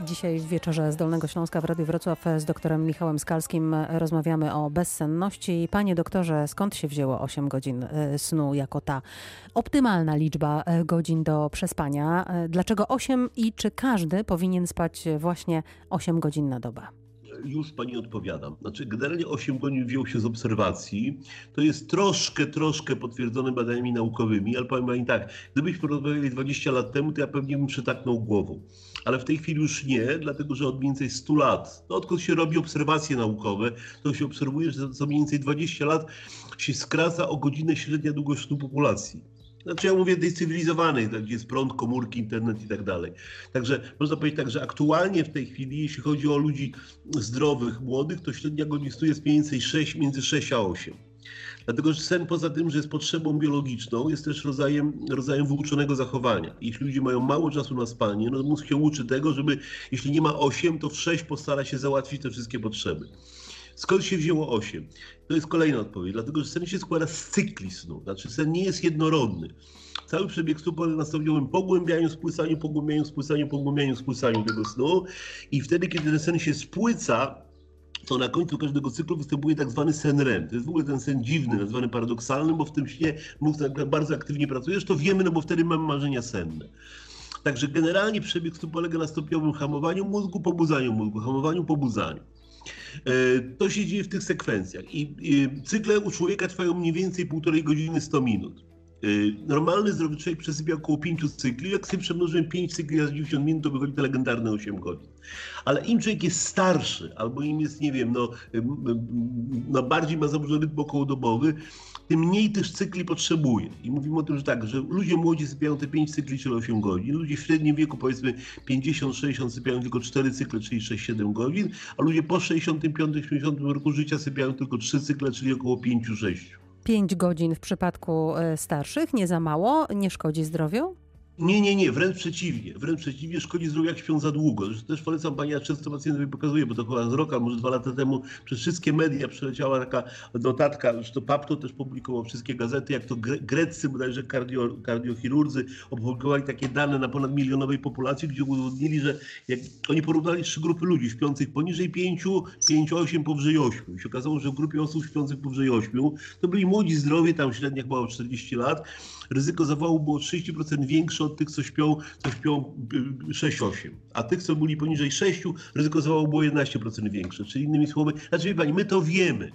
Dzisiaj w wieczorze z Dolnego Śląska w Radiu Wrocław z doktorem Michałem Skalskim rozmawiamy o bezsenności. Panie doktorze, skąd się wzięło 8 godzin e, snu jako ta optymalna liczba e, godzin do przespania? E, dlaczego 8 i czy każdy powinien spać właśnie 8 godzin na dobę? Już pani odpowiadam. Znaczy, generalnie 8 godzin wziął się z obserwacji. To jest troszkę, troszkę potwierdzone badaniami naukowymi, ale powiem pani tak, gdybyśmy rozmawiali 20 lat temu, to ja pewnie bym przytaknął głową. Ale w tej chwili już nie, dlatego że od mniej więcej 100 lat, no odkąd się robi obserwacje naukowe, to się obserwuje, że co mniej więcej 20 lat się skraca o godzinę średnia długość populacji. Znaczy ja mówię tej cywilizowanej, gdzie jest prąd, komórki, internet i tak dalej. Także można powiedzieć tak, że aktualnie w tej chwili, jeśli chodzi o ludzi zdrowych, młodych, to średnia godzin jest mniej więcej 6, między 6 a 8. Dlatego, że sen poza tym, że jest potrzebą biologiczną, jest też rodzajem, rodzajem wyuczonego zachowania. Jeśli ludzie mają mało czasu na spanie, no mózg się uczy tego, żeby jeśli nie ma 8, to w 6 postara się załatwić te wszystkie potrzeby. Skąd się wzięło 8? To jest kolejna odpowiedź, dlatego że sen się składa z cykli snu, znaczy sen nie jest jednorodny. Cały przebieg snu polega na stopniowym pogłębianiu, spłysaniu, pogłębianiu, spłysaniu, pogłębianiu, spłysaniu tego snu i wtedy, kiedy ten sen się spłyca, to na końcu każdego cyklu występuje tak zwany sen REM. To jest w ogóle ten sen dziwny, nazwany paradoksalnym, bo w tym śnie mózg tak bardzo aktywnie pracuje, to wiemy, no bo wtedy mamy marzenia senne. Także generalnie przebieg snu polega na stopniowym hamowaniu mózgu, pobudzaniu mózgu, hamowaniu, pobudzaniu. E, to się dzieje w tych sekwencjach i cykle u człowieka trwają mniej więcej półtorej godziny 100 minut. E, normalny zdrowy człowiek przesypia około 5 cykli. Jak sobie przemnożymy 5 cykli za 90 minut, to wychodzi to legendarne 8 godzin. Ale im człowiek jest starszy, albo im jest, nie wiem, no, no bardziej ma zaburzony rytm okołodobowy, tym mniej tych cykli potrzebuje. I mówimy o tym, że tak, że ludzie młodzi sypiają te 5 cykli, czyli 8 godzin, ludzie w średnim wieku powiedzmy 50-60 sypiają tylko 4 cykle, czyli 6-7 godzin, a ludzie po 65-70 roku życia sypiają tylko 3 cykle, czyli około 5-6. 5 godzin w przypadku e, starszych, nie za mało, nie szkodzi zdrowiu? Nie, nie, nie, wręcz przeciwnie. Wręcz przeciwnie, szkodzi zdrowiu, jak śpią za długo. Zresztą też polecam pani, ja często pacjentowi pokazuję, bo to chyba z roku, może dwa lata temu przez wszystkie media przeleciała taka notatka, zresztą PAPTO też publikował wszystkie gazety, jak to greccy bodajże kardio, kardiochirurdzy opublikowali takie dane na ponad milionowej populacji, gdzie udowodnili, że jak oni porównali trzy grupy ludzi śpiących poniżej 5, 5, 8, powyżej 8. I się okazało, że w grupie osób śpiących powyżej 8 to byli młodzi, zdrowi, tam średnia chyba o 40 lat, ryzyko zawału było 30% większe od tych, co śpią, co śpią 6-8. Y, A tych, co byli poniżej 6, ryzyko było 11% większe. Czyli innymi słowy, znaczy wie pani, my to wiemy.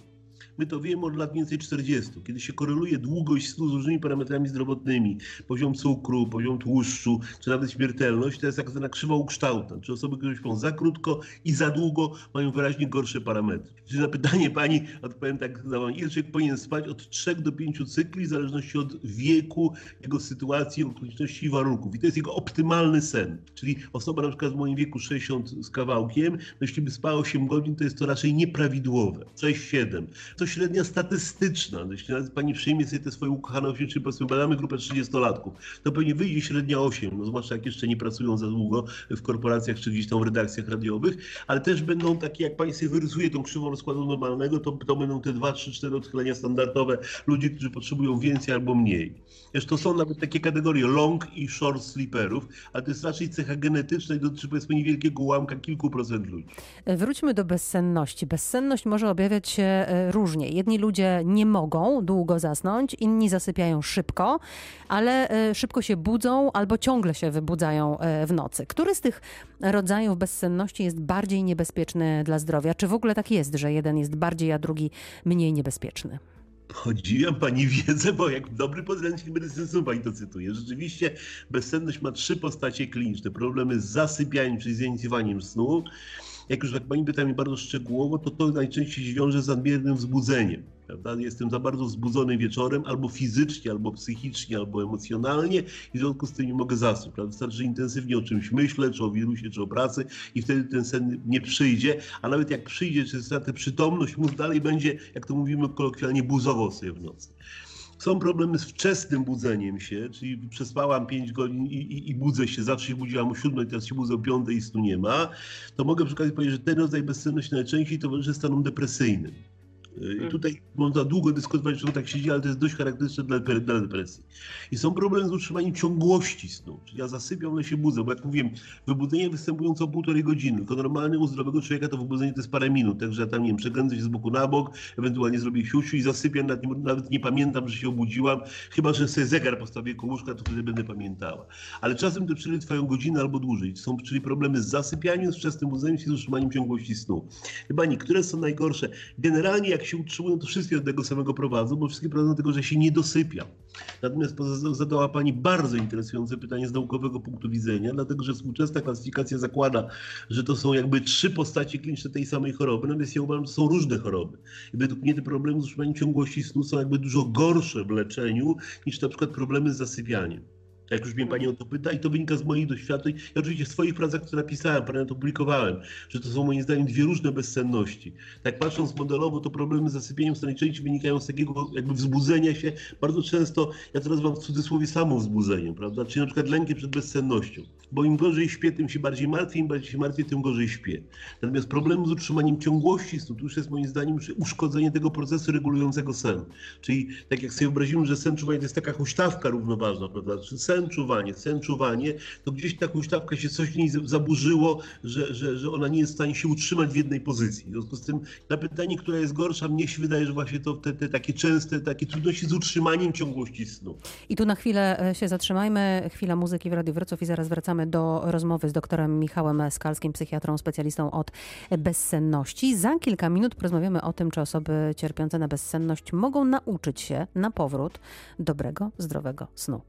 My to wiemy od lat więcej 40, kiedy się koreluje długość snu z różnymi parametrami zdrowotnymi, poziom cukru, poziom tłuszczu, czy nawet śmiertelność, to jest jak zwana krzywa ukształtna. Czy osoby, które śpią za krótko i za długo mają wyraźnie gorsze parametry. Czyli na pytanie pani odpowiem tak, ile człowiek powinien spać od 3 do 5 cykli, w zależności od wieku, jego sytuacji, okoliczności i warunków. I to jest jego optymalny sen. Czyli osoba na przykład w moim wieku 60 z kawałkiem, no jeśli by spała 8 godzin, to jest to raczej nieprawidłowe. 6-7. To średnia statystyczna. No, jeśli nawet pani przyjmie sobie te swoje ukochane 8, czy powiedzmy badamy grupę 30-latków, to pewnie wyjdzie średnia 8, no zwłaszcza jak jeszcze nie pracują za długo w korporacjach czy gdzieś tam w redakcjach radiowych, ale też będą takie, jak pani sobie wyrysuje tą krzywą rozkładu normalnego, to, to będą te 2, 3, 4 odchylenia standardowe ludzi, którzy potrzebują więcej albo mniej. Zresztą są nawet takie kategorie long i short sleeperów, ale to jest raczej cecha genetyczna i dotyczy powiedzmy niewielkiego ułamka kilku procent ludzi. Wróćmy do bezsenności. Bezsenność może objawiać się e, różnie różnie. Jedni ludzie nie mogą długo zasnąć, inni zasypiają szybko, ale e, szybko się budzą albo ciągle się wybudzają e, w nocy. Który z tych rodzajów bezsenności jest bardziej niebezpieczny dla zdrowia? Czy w ogóle tak jest, że jeden jest bardziej, a drugi mniej niebezpieczny? Podziwiam pani wiedzę, bo jak dobry podręcznik medycyny pani to cytuje. Rzeczywiście bezsenność ma trzy postacie kliniczne. Problemy z zasypianiem, czyli z inicjowaniem snu jak już tak pani pyta mnie bardzo szczegółowo, to to najczęściej się wiąże z nadmiernym wzbudzeniem. Prawda? Jestem za bardzo wzbudzony wieczorem, albo fizycznie, albo psychicznie, albo emocjonalnie i w związku z tym nie mogę zasnąć. Prawda? Wystarczy, że intensywnie o czymś myślę, czy o wirusie, czy o pracy i wtedy ten sen nie przyjdzie, a nawet jak przyjdzie, czy stratę przytomność, mózg dalej będzie, jak to mówimy kolokwialnie, buzował sobie w nocy. Są problemy z wczesnym budzeniem się, czyli przespałam 5 godzin i, i, i, budzę się, zawsze się budziłam o 7, teraz się budzę o 5 i snu nie ma, to mogę przy okazji powiedzieć, że ten rodzaj bezsenności najczęściej towarzyszy stanom depresyjnym. I tutaj można długo dyskutować, czemu tak się dzieje, ale to jest dość charakterystyczne dla, dla depresji. I są problemy z utrzymaniem ciągłości snu. Czyli ja zasypiam, ale się budzę, bo jak mówiłem, wybudzenie występują co półtorej godziny. Tylko normalny u zdrowego człowieka to wybudzenie to jest parę minut. Także ja tam, nie wiem, przekręcę się z boku na bok, ewentualnie zrobię siusiu i zasypiam, nawet nie, nawet nie pamiętam, że się obudziłam. Chyba, że sobie zegar postawię koło łóżka, to wtedy będę pamiętała. Ale czasem te przerwy trwają godzinę albo dłużej. Są czyli problemy z zasypianiem, z wczesnym budzeniem się, z utrzymaniem ciągłości snu. Chyba nie, które są najgorsze. Generalnie jak się utrzymują, to wszystkie do tego samego prowadzą, bo wszystkie prowadzą do tego, że się nie dosypia. Natomiast zadała Pani bardzo interesujące pytanie z naukowego punktu widzenia, dlatego że współczesna klasyfikacja zakłada, że to są jakby trzy postacie kliniczne tej samej choroby, natomiast ja uważam, że są różne choroby. I według mnie te problemy z utrzymaniem ciągłości snu są jakby dużo gorsze w leczeniu niż na przykład problemy z zasypianiem. Jak już mnie Pani o to pyta i to wynika z moich doświadczeń i oczywiście w swoich pracach, które napisałem, parę to publikowałem, że to są moim zdaniem dwie różne bezsenności. Tak patrząc modelowo, to problemy z zasypieniem najczęściej wynikają z takiego jakby wzbudzenia się, bardzo często, ja to nazywam w cudzysłowie samowzbudzeniem, prawda, czyli na przykład lękiem przed bezsennością, bo im gorzej śpię, tym się bardziej martwię, im bardziej się martwię, tym gorzej śpię. Natomiast problem z utrzymaniem ciągłości snu, to już jest moim zdaniem uszkodzenie tego procesu regulującego sen. Czyli tak jak sobie wyobrazimy, że sen czuwania to jest taka huśtawka równoważna, prawda, czy sen sen czuwanie, to gdzieś ta huśtawka się coś w niej zaburzyło, że, że, że ona nie jest w stanie się utrzymać w jednej pozycji. W związku z tym na pytanie, która jest gorsza, mnie się wydaje, że właśnie to te, te takie częste, takie trudności z utrzymaniem ciągłości snu. I tu na chwilę e, się zatrzymajmy. Chwila muzyki w Radiu Wrocław i zaraz wracamy do rozmowy z doktorem Michałem Skalskim, psychiatrą, specjalistą od bezsenności. Za kilka minut porozmawiamy o tym, czy osoby cierpiące na bezsenność mogą nauczyć się na powrót dobrego, zdrowego snu.